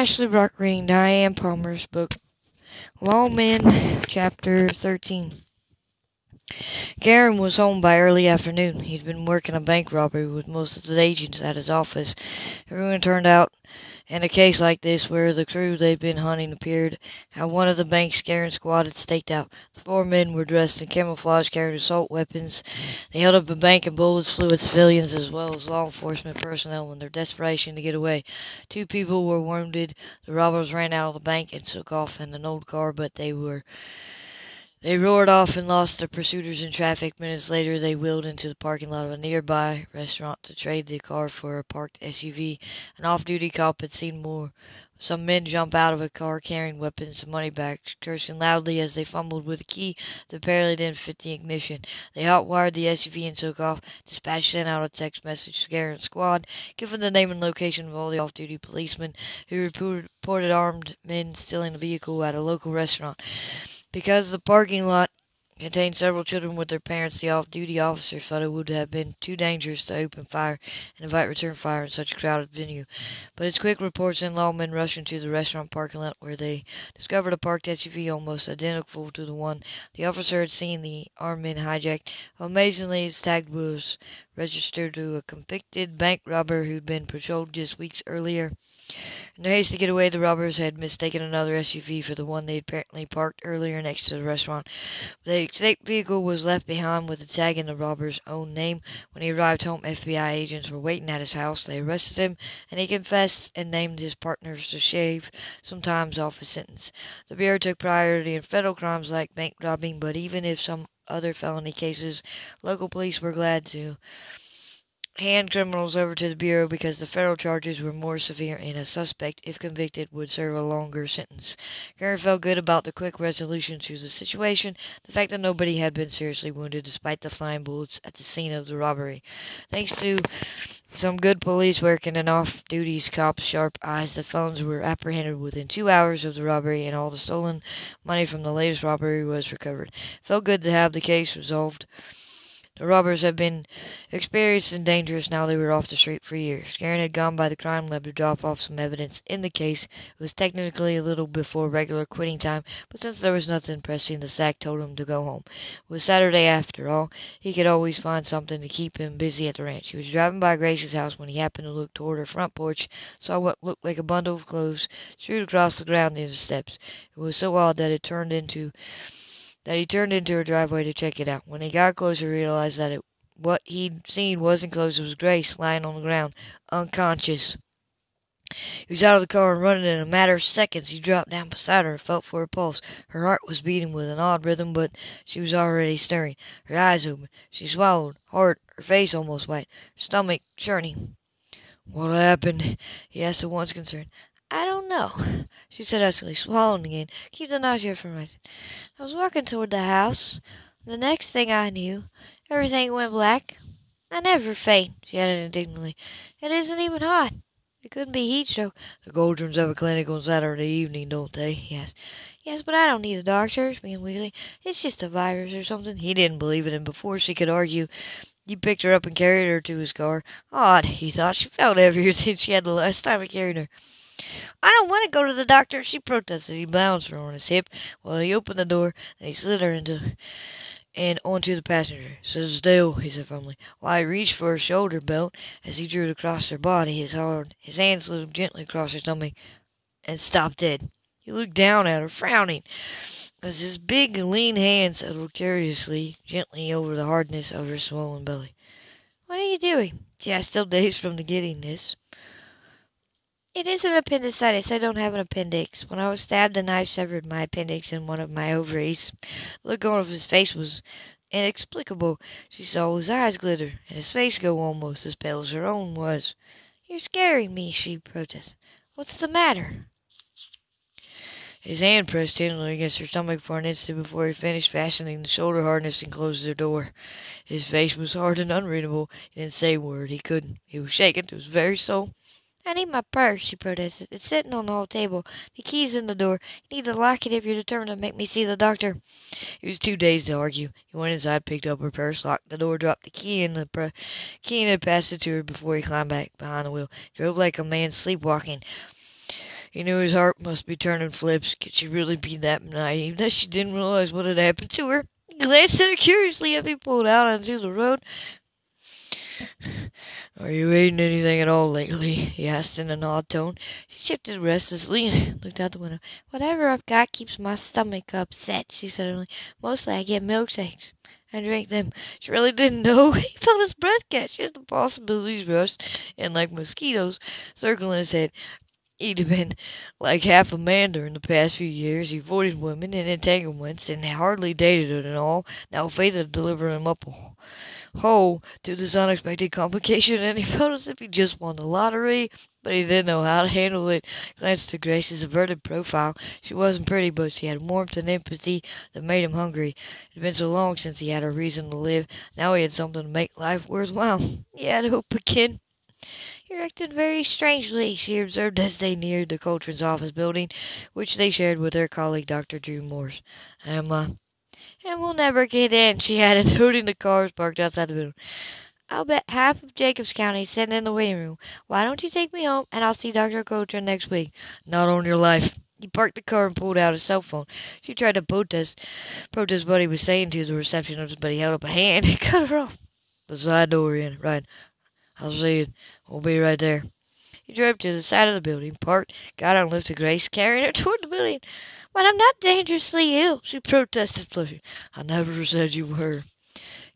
Ashley Brock reading Diana Palmer's book, Lawman, Chapter 13. Garon was home by early afternoon. He'd been working a bank robbery with most of the agents at his office. Everyone turned out in a case like this, where the crew they'd been hunting appeared at one of the bank's Garon squad had staked out. The four men were dressed in camouflage, carrying assault weapons. They held up a bank, and bullets flew at civilians as well as law enforcement personnel in their desperation to get away. Two people were wounded. The robbers ran out of the bank and took off in an old car, but they were they roared off and lost their pursuers in traffic. Minutes later, they wheeled into the parking lot of a nearby restaurant to trade the car for a parked SUV. An off-duty cop had seen more. Some men jump out of a car carrying weapons and money bags, cursing loudly as they fumbled with a key that apparently didn't fit the ignition. They hot-wired the SUV and took off. Dispatch sent out a text message to Garon's squad, giving the name and location of all the off-duty policemen who reported armed men stealing a vehicle at a local restaurant. Because the parking lot contained several children with their parents, the off-duty officer thought it would have been too dangerous to open fire and invite return fire in such a crowded venue. But his quick reports and lawmen rushed into the restaurant parking lot where they discovered a parked SUV almost identical to the one the officer had seen the armed men hijack. Amazingly, his tag was registered to a convicted bank robber who'd been patrolled just weeks earlier. In their haste to get away, the robbers had mistaken another SUV for the one they had apparently parked earlier next to the restaurant. The escaped vehicle was left behind with the tag in the robber's own name. When he arrived home, FBI agents were waiting at his house. They arrested him, and he confessed and named his partners to shave some time off his sentence. The Bureau took priority in federal crimes like bank robbing, but even if some other felony cases, local police were glad to hand criminals over to the Bureau because the federal charges were more severe and a suspect, if convicted, would serve a longer sentence. Garon felt good about the quick resolution to the situation, the fact that nobody had been seriously wounded despite the flying bullets at the scene of the robbery. Thanks to some good police work and an off-duty cop's sharp eyes, the felons were apprehended within two hours of the robbery and all the stolen money from the latest robbery was recovered. Felt good to have the case resolved. The robbers had been experienced and dangerous now they were off the street for years. Garon had gone by the crime lab to drop off some evidence in the case. It was technically a little before regular quitting time, but since there was nothing pressing, the sack told him to go home. It was Saturday after all. He could always find something to keep him busy at the ranch. He was driving by Grace's house when he happened to look toward her front porch, saw what looked like a bundle of clothes strewed across the ground near the steps. It was so odd that it turned into that he turned into a driveway to check it out. When he got closer, he realized that it, what he'd seen wasn't clothes, it was Grace lying on the ground, unconscious. He was out of the car and running in a matter of seconds. He dropped down beside her and felt for her pulse. Her heart was beating with an odd rhythm, but she was already stirring, her eyes open. She swallowed hard, her face almost white, her stomach churning. What happened? he asked at once concerned. I don't know, she said huskily, swallowing again. Keep the nausea from rising. I was walking toward the house. The next thing I knew, everything went black. I never faint, she added indignantly. It isn't even hot. It couldn't be heat stroke. The Goldrums have a clinic on Saturday evening, don't they? he asked. Yes, but I don't need a doctor, began weakly. It's just a virus or something. He didn't believe it, and before she could argue, he picked her up and carried her to his car. Odd, he thought. She felt heavier since she had the last time he carried her. I don't want to go to the doctor, she protested. He bounced her on his hip while he opened the door, and he slid her into and onto the passenger. Sit still, he said firmly, while he reached for her shoulder belt as he drew it across her body. His hard, his hand slid gently across her stomach and stopped dead. He looked down at her, frowning, as his big, lean hand settled curiously, gently over the hardness of her swollen belly. What are you doing? she asked, still dazed from the giddiness. It isn't appendicitis. I don't have an appendix. When I was stabbed, a knife severed my appendix and one of my ovaries. The look on his face was inexplicable. She saw his eyes glitter, and his face go almost as pale as her own was. You're scaring me, she protested. What's the matter? His hand pressed tenderly against her stomach for an instant before he finished fastening the shoulder harness and closed the door. His face was hard and unreadable. He didn't say a word. He couldn't. He was shaken to his very soul. I need my purse, she protested. It's sitting on the hall table. The key's in the door. You need to lock it if you're determined to make me see the doctor. He was too dazed to argue. He went inside, picked up her purse, locked the door, dropped the key in the key and passed it to her before he climbed back behind the wheel. Drove like a man sleepwalking. He knew his heart must be turning flips. Could she really be that naive that she didn't realize what had happened to her? He glanced at her curiously as he pulled out onto the road. Are you eating anything at all lately? he asked in an odd tone. She shifted restlessly and looked out the window. Whatever I've got keeps my stomach upset, she said only. Mostly I get milkshakes and drink them. She really didn't know. He felt his breath catch as the possibilities rushed in like mosquitoes, circling his head. He'd been like half a man during the past few years. He avoided women and entanglements and hardly dated at all. Now fate had delivered him up whole to this unexpected complication, and he felt as if he just won the lottery, but he didn't know how to handle it. Glanced at Grace's averted profile. She wasn't pretty, but she had warmth and empathy that made him hungry. It had been so long since he had a reason to live. Now he had something to make life worthwhile. He had hope again. You're acting very strangely, she observed as they neared the Coltrains' office building, which they shared with their colleague, Dr. Drew Morris. Emma, and we'll never get in, she added, hooting the cars parked outside the building. I'll bet half of Jacobs County is sitting in the waiting room. Why don't you take me home and I'll see Dr. Coltrain next week? Not on your life. He parked the car and pulled out his cell phone. She tried to protest, protest what he was saying to the receptionist, but he held up a hand and cut her off. The side door in, right. I'll see you. We'll be right there. He drove to the side of the building, parked, got and lifted Grace, carrying her toward the building. But I'm not dangerously ill, she protested, flushing. I never said you were.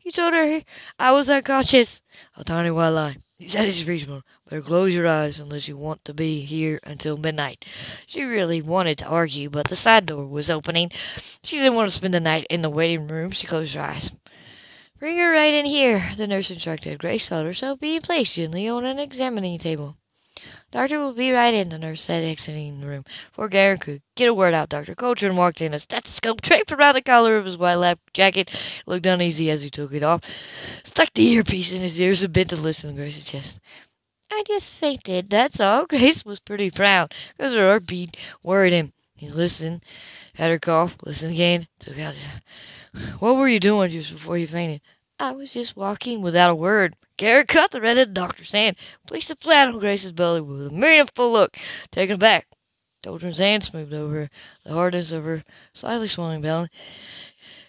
You told her I was unconscious. A tiny white lie. He said it's reasonable. Better close your eyes unless you want to be here until midnight. She really wanted to argue, but the side door was opening. She didn't want to spend the night in the waiting room. She closed her eyes. Bring her right in here, the nurse instructed. Grace felt herself being placed gently on an examining table. Doctor will be right in, the nurse said, exiting the room. Before Garon could get a word out, Dr. Coltrain walked in, a stethoscope draped around the collar of his white lab jacket. Looked uneasy as he took it off, stuck the earpiece in his ears and bent to listen to Grace's chest. I just fainted, that's all. Grace was pretty proud, because her heartbeat worried him. He listened, had her cough, listened again, took out his... What were you doing just before you fainted? I was just walking without a word. Garrett caught the red-headed doctor's hand, placed it flat on Grace's belly with a meaningful look, taken aback. Coltrain's hand smoothed over the hardness of her slightly swelling belly.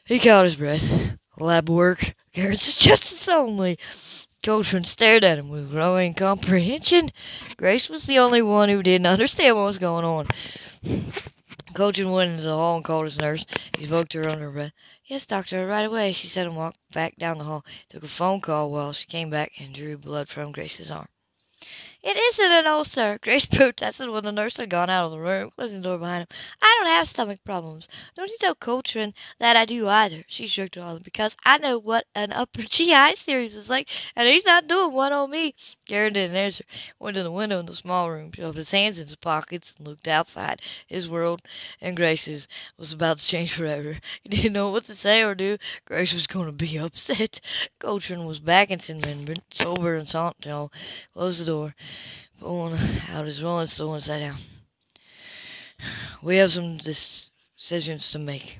He caught his breath. Lab work, Garrett suggested solemnly. Coltrain stared at him with growing comprehension. Grace was the only one who didn't understand what was going on. Coltrain went into the hall and called his nurse. He spoke to her under her breath. Yes, doctor, right away, she said and walked back down the hall. Took a phone call while she came back and drew blood from Grace's arm. It isn't an ulcer, Grace protested when the nurse had gone out of the room, closing the door behind him. I don't have stomach problems. Don't you tell Coltrain that I do either, she shrugged her arm, because I know what an upper GI series is like, and he's not doing one on me. Garon didn't answer. Went to the window in the small room, shoved his hands in his pockets, and looked outside. His world and Grace's was about to change forever. He didn't know what to say or do. Grace was going to be upset. Coltrain was back in St. Lindbergh, sober and Santel, closed the door pulling out his rolling stone and sat down. We have some decisions to make,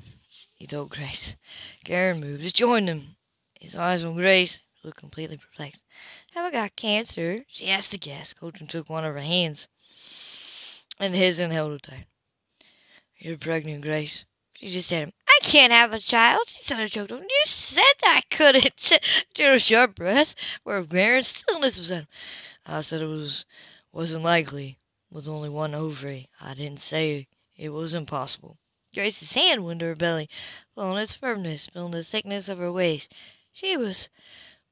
he told Grace. Garon moved to join them. His eyes on Grace looked completely perplexed. Have I got cancer? She asked the guest. Coltrain took one of her hands and his and held it tight. You're pregnant, Grace. She just said, I can't have a child. She said her choked on. You said I couldn't. Drew a sharp breath, where Garon's stillness was in. I said it was wasn't likely, with only one ovary. I didn't say it was impossible. Grace's hand went to her belly, feeling its firmness, feeling the thickness of her waist. She was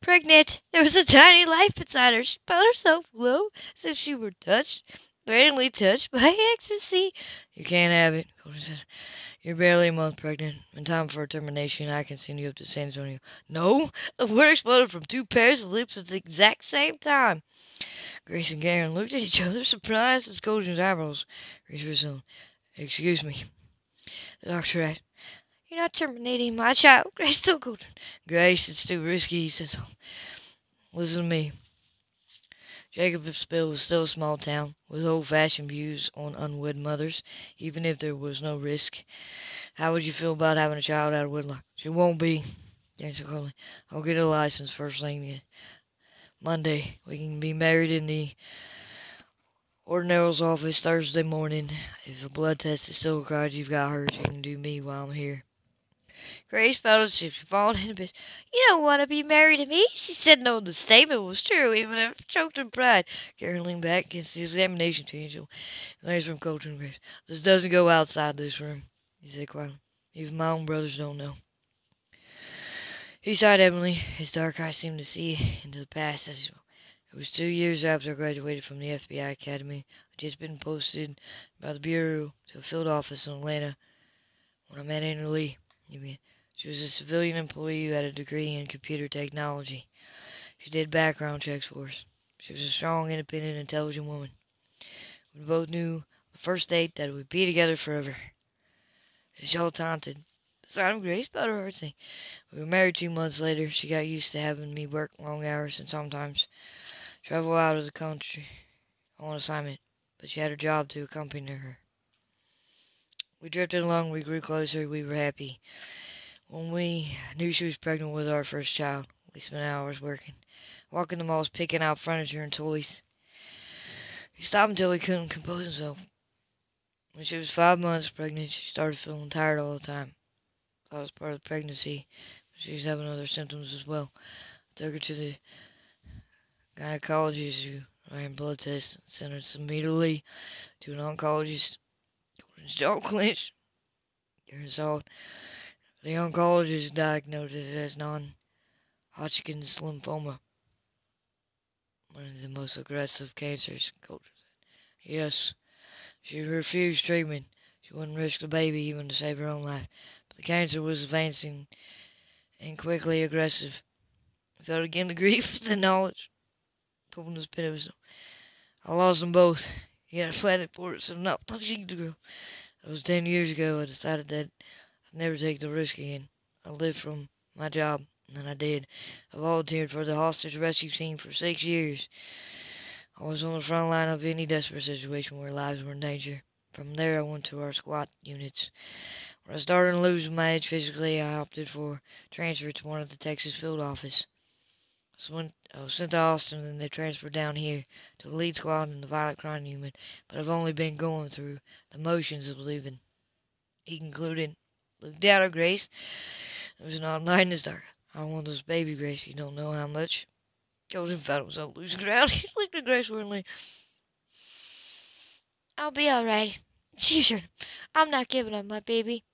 pregnant. There was a tiny life inside her. She felt herself glow as if she were touched, randomly touched by ecstasy. You can't have it, Coltrain said. You're barely a month pregnant. In time for a termination, I can send you up to San Antonio. No! The word exploded from two pairs of lips at the exact same time. Grace and Garon looked at each other, surprised as Coltrain's eyebrows raised resumed. Excuse me. The doctor asked. You're not terminating my child, Grace Coltrain. Grace, it's too risky, he said. Listen to me. Jacobsville was still a small town, with old-fashioned views on unwed mothers, even if there was no risk. How would you feel about having a child out of wedlock? She won't be, answered. I'll get a license first thing Monday. We can be married in the Ordinal's office Thursday morning. If a blood test is still required, you've got hers. You can do me while I'm here. Grace felt as if she fallen into. You don't want to be married to me? She said no, the statement was true, even if choked her pride. Karen leaned back against the examination table. Glanced from Colton and Grace. This doesn't go outside this room, he said quietly. Even my own brothers don't know. He sighed heavily. His dark eyes seemed to see into the past as he. It was two years after I graduated from the FBI Academy. I'd just been posted by the Bureau to a field office in Atlanta when I met Anna Lee. She was a civilian employee who had a degree in computer technology. She did background checks for us. She was a strong, independent, intelligent woman. We both knew the first date that we'd be together forever. She all taunted. Son of Grace Butterheart. We were married two months later. She got used to having me work long hours and sometimes travel out of the country on assignment, but she had her job to accompany her. We drifted along, we grew closer, we were happy. When we knew she was pregnant with our first child, we spent hours working, walking the malls, picking out furniture and toys. He stopped until he couldn't compose himself. When she was five months pregnant, she started feeling tired all the time. Thought it was part of the pregnancy, but she was having other symptoms as well. I took her to the gynecologist who ran blood tests and sent us immediately to an oncologist. Clenched. Karen saw it. The oncologist diagnosed it as non-Hodgkin's lymphoma, one of the most aggressive cancers, said. Yes, she refused treatment. She wouldn't risk the baby even to save her own life. But the cancer was advancing and quickly aggressive. I felt again the grief, the knowledge Copeland was pitiful. I lost them both. He I fled it for it, so not touching the girl. That was ten years ago. I decided that never take the risk again. I lived from my job, and I did. I volunteered for the hostage rescue team for six years. I was on the front line of any desperate situation where lives were in danger. From there, I went to our squad units. When I started lose my edge physically, I opted for transfer to one of the Texas field office. So I was sent to Austin and they transferred down here to the lead squad in the violent crime unit, but I've only been going through the motions of leaving. He concluded. Look down at Grace. There was an odd light in. I want this baby, Grace. You don't know how much. Golden found himself losing ground. he looked at Grace warmly. I'll be all right. Assured I'm not giving up my baby.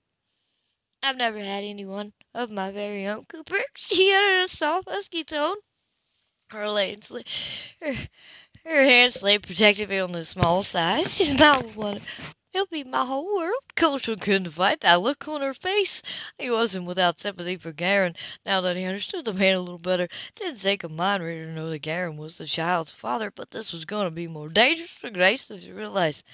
I've never had anyone of my very own, Copper. She uttered a soft, husky tone. Her legs, her, her hands lay protectively on the small side. She's not one. It'll be my whole world. Colton couldn't fight that look on her face. He wasn't without sympathy for Garon, now that he understood the man a little better. It didn't take a mind reader to know that Garon was the child's father, but this was going to be more dangerous for Grace than she realized.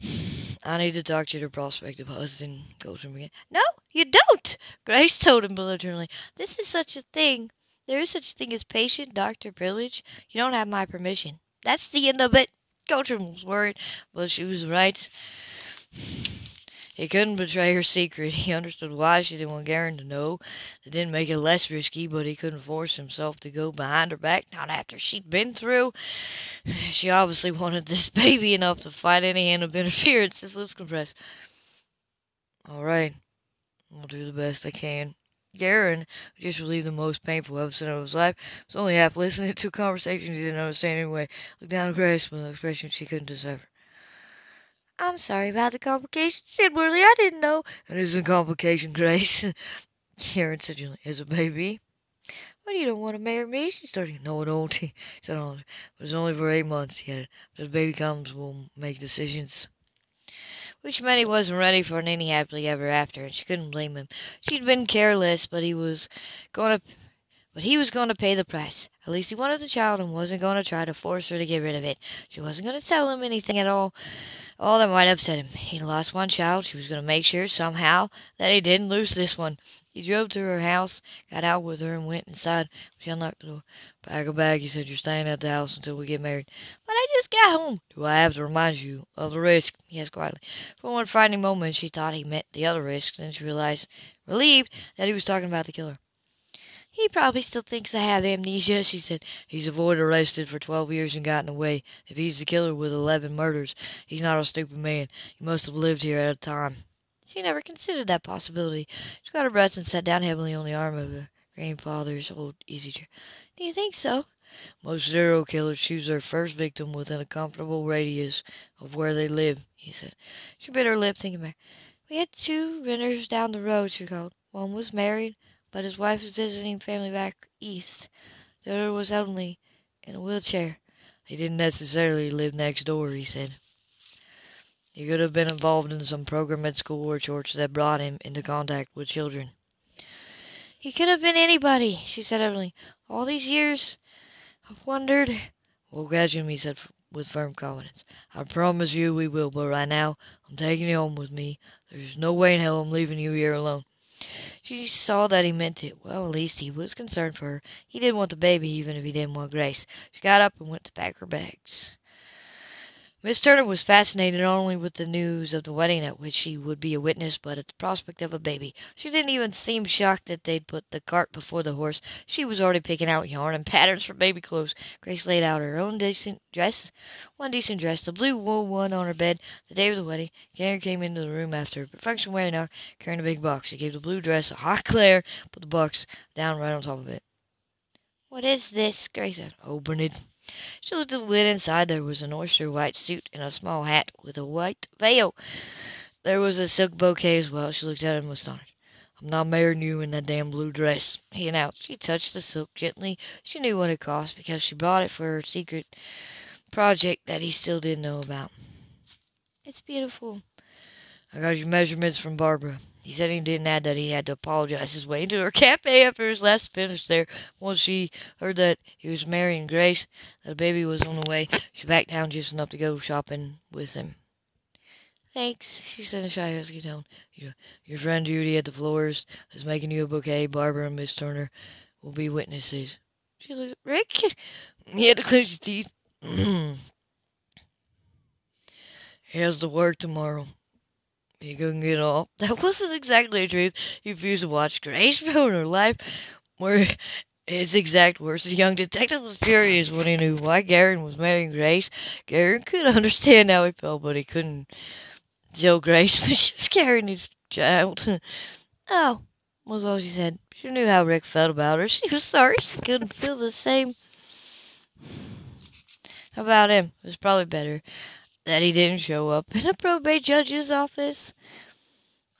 I need to talk to your prospective husband, Colton began. No, you don't, Grace told him belligerently. This is such a thing. There is such a thing as patient doctor privilege. You don't have my permission. That's the end of it. Was worried, but she was right. He couldn't betray her secret. He understood why she didn't want Garon to know. It didn't make it less risky, but he couldn't force himself to go behind her back, not after she'd been through. She obviously wanted this baby enough to fight any hand of interference. His lips compressed. All right. I'll do the best I can. Garon, just relieved the most painful episode of his life, was only half listening to a conversation he didn't understand anyway. Looked down at Grace with an expression she couldn't decipher. I'm sorry about the complications, said Worley. I didn't know. It isn't a complication, Grace. Garon said as a baby. But you don't want to marry me? She started. No, I don't. He said, but it's only for eight months. He added, if the baby comes, we'll make decisions which meant he wasn't ready for an any happily ever after, and she couldn't blame him. She'd been careless, but he was going to but he was going to pay the price. At least he wanted the child and wasn't going to try to force her to get rid of it. She wasn't going to tell him anything at all. All that might upset him. He lost one child. She was going to make sure, somehow, that he didn't lose this one. He drove to her house, got out with her, and went inside. She unlocked the door. Pack a bag, he said. You're staying at the house until we get married. But I just got home. Do I have to remind you of the risk? He asked quietly. For one frightening moment, she thought he meant the other risk. Then she realized, relieved, that he was talking about the killer. He probably still thinks I have amnesia, she said. He's avoided arrested for 12 years and gotten away. If he's the killer with 11 murders, he's not a stupid man. He must have lived here at a time. She never considered that possibility. She got her breath and sat down heavily on the arm of her grandfather's old easy chair. Do you think so? Most serial killers choose their first victim within a comfortable radius of where they live, he said. She bit her lip, thinking back. We had two renters down the road, she called. One was married, but his wife was visiting family back east. The other was elderly, in a wheelchair. He didn't necessarily live next door, he said. He could have been involved in some program at school or church that brought him into contact with children. He could have been anybody, she said utterly. All these years, I've wondered. We'll catch him, he said with firm confidence. I promise you we will, but right now I'm taking you home with me. There's no way in hell I'm leaving you here alone. She saw that he meant it. Well, at least he was concerned for her. He did want the baby, even if he didn't want Grace. She got up and went to pack her bags. Miss Turner was fascinated not only with the news of the wedding at which she would be a witness, but at the prospect of a baby. She didn't even seem shocked that they'd put the cart before the horse. She was already picking out yarn and patterns for baby clothes. Grace laid out her own decent dress, one decent dress, the blue wool one on her bed the day of the wedding. Karen came into the room after her but function wearing out, carrying a big box. She gave the blue dress a hot glare, put the box down right on top of it. What is this? Grace said. Open it. She looked at the lid. Inside there was an oyster white suit and a small hat with a white veil. There was a silk bouquet as well. She looked at him astonished. I'm not marrying you in that damn blue dress, he announced. She touched the silk gently. She knew what it cost because she bought it for her secret project that he still didn't know about. It's beautiful. I got your measurements from Barbara. He said he didn't add that he had to apologize his way into her cafe after his last finish there. Once she heard that he was marrying Grace, that a baby was on the way, she backed down just enough to go shopping with him. Thanks, she said in a shy, husky tone. Your, your friend Judy at the florist is making you a bouquet. Barbara and Miss Turner will be witnesses. She looked at Rick. He had to clench his teeth. he has to work tomorrow. He couldn't get off. That wasn't exactly the truth. He refused to watch Grace ruin her life. Where his exact words, the young detective was furious when he knew why Garon was marrying Grace. Garon could understand how he felt, but he couldn't tell Grace but she was carrying his child. oh, was all she said. She knew how Rick felt about her. She was sorry she couldn't feel the same about him. It was probably better that he didn't show up in a probate judge's office.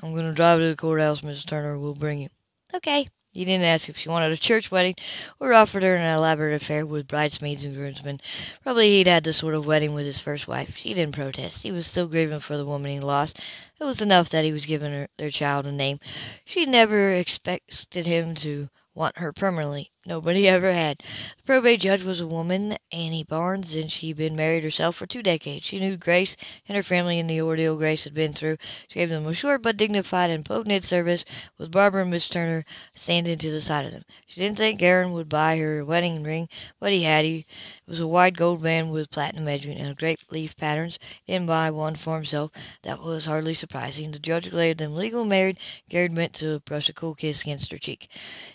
I'm going to drive to the courthouse, Miss Turner. We'll bring you. Okay. He didn't ask if she wanted a church wedding or offered her an elaborate affair with bridesmaids and groomsmen. Probably he'd had this sort of wedding with his first wife. She didn't protest. He was still grieving for the woman he lost. It was enough that he was giving her their child a name. She never expected him to want her permanently. Nobody ever had. The probate judge was a woman, Annie Barnes, and she'd been married herself for two decades. She knew Grace and her family and the ordeal Grace had been through. She gave them a short but dignified and potent service, with Barbara and Miss Turner standing to the side of them. She didn't think Aaron would buy her wedding ring, but he had. He it was a wide gold band with platinum edging and grape leaf patterns. Didn't buy one for himself. That was hardly surprising. The judge declared them legal married. Garon meant to brush a cool kiss against her cheek. It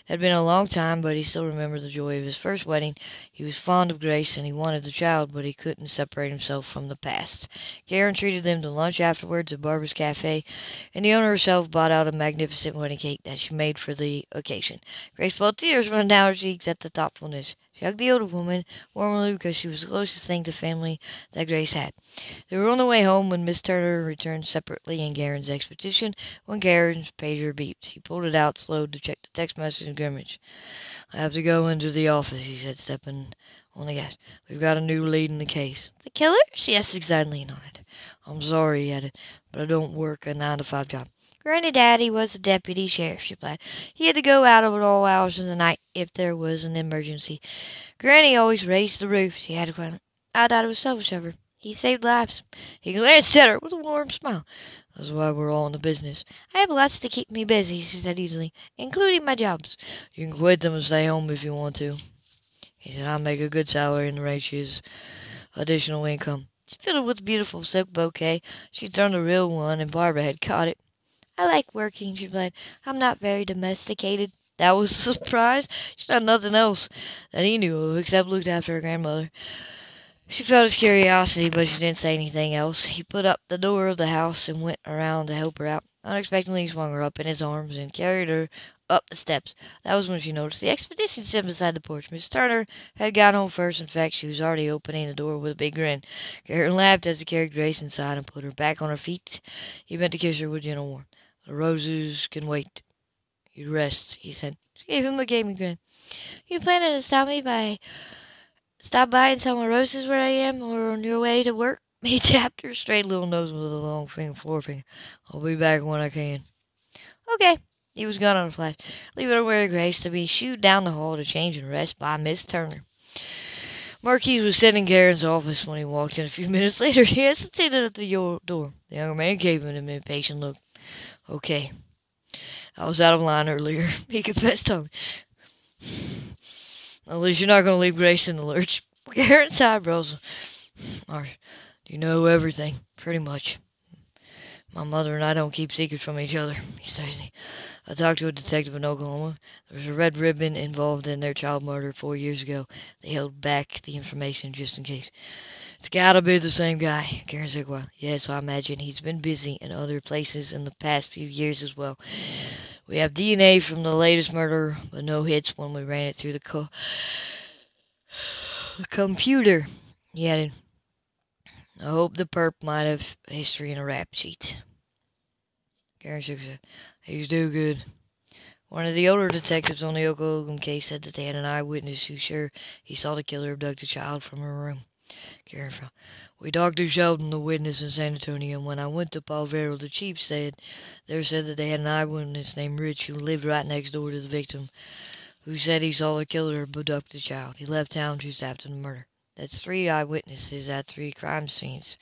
had been a long time, but he still remembered the joy of his first wedding. He was fond of Grace, and he wanted the child, but he couldn't separate himself from the past. Karen treated them to lunch afterwards at Barbara's Cafe, and the owner herself bought out a magnificent wedding cake that she made for the occasion. Grace felt tears run down her cheeks at the thoughtfulness. She hugged the older woman warmly because she was the closest thing to family that Grace had. They were on the way home when Miss Turner returned separately in Garon's expedition. When Garon's pager beeped, he pulled it out, slowed to check the text message and grimace. I have to go into the office, he said, stepping on the gas. We've got a new lead in the case. The killer? She asked excitedly on it. I'm sorry, he added, but I don't work a nine to five job. Granny Daddy was a deputy sheriff, she replied. He had to go out at all hours of the night if there was an emergency. Granny always raised the roof, she added quietly. I thought it was selfish of her. He saved lives. He glanced at her with a warm smile. That's why we're all in the business. I have lots to keep me busy, she said easily, including my jobs. You can quit them and stay home if you want to. He said, I make a good salary and is additional income. She fiddled with beautiful silk bouquet. She turned a real one, and Barbara had caught it. I like working, she replied. I'm not very domesticated. That was a surprise. She done nothing else that he knew of except looked after her grandmother. She felt his curiosity, but she didn't say anything else. He put up the door of the house and went around to help her out. Unexpectedly, he swung her up in his arms and carried her up the steps. That was when she noticed the expedition sitting beside the porch. Miss Turner had got home first. In fact, she was already opening the door with a big grin. Karen laughed as he carried Grace inside and put her back on her feet. He meant to kiss her with gentle warmth. The roses can wait. You rest, he said. She gave him a gaming grin. You planning to stop me by stop by and tell my roses where I am or on your way to work? Tapped her straight little nose with a long finger forefinger. I'll be back when I can. Okay. He was gone on a flash, leaving her with Grace to be shooed down the hall to change and rest by Miss Turner. Marquez was sitting in Garon's office when he walked in a few minutes later. He hesitated at the door. The younger man gave him an impatient look. Okay. I was out of line earlier, he confessed to me. At least you're not going to leave Grace in the lurch. Garon's eyebrows are you know everything, pretty much. My mother and I don't keep secrets from each other, he says. I talked to a detective in Oklahoma. There was a red ribbon involved in their child murder four years ago. They held back the information just in case. It's gotta be the same guy. Karen said, well, yes, I imagine he's been busy in other places in the past few years as well. We have DNA from the latest murder, but no hits when we ran it through the, co the computer. He added, I hope the perp might have history in a rap sheet. Karen shook head. He's do good. One of the older detectives on the Oklahoma case said that they had an eyewitness who sure he saw the killer abduct a child from her room. Karen frowned. We talked to Sheldon, the witness in San Antonio, and when I went to Palvero, the chief said there said that they had an eyewitness named Rich who lived right next door to the victim, who said he saw the killer abduct the child. He left town just after the murder. That's three eyewitnesses at three crime scenes.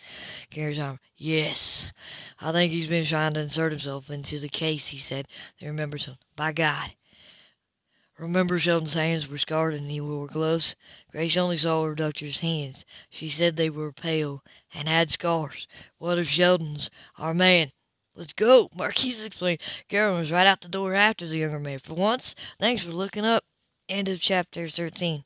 Gary's arm. Yes. I think he's been trying to insert himself into the case, he said. They remember something. By God. Remember Sheldon's hands were scarred and he wore gloves? Grace only saw her doctor's hands. She said they were pale and had scars. What if Sheldon's our man? Let's go, Marquez explained. Karen was right out the door after the younger man. For once, thanks for looking up. End of chapter 13.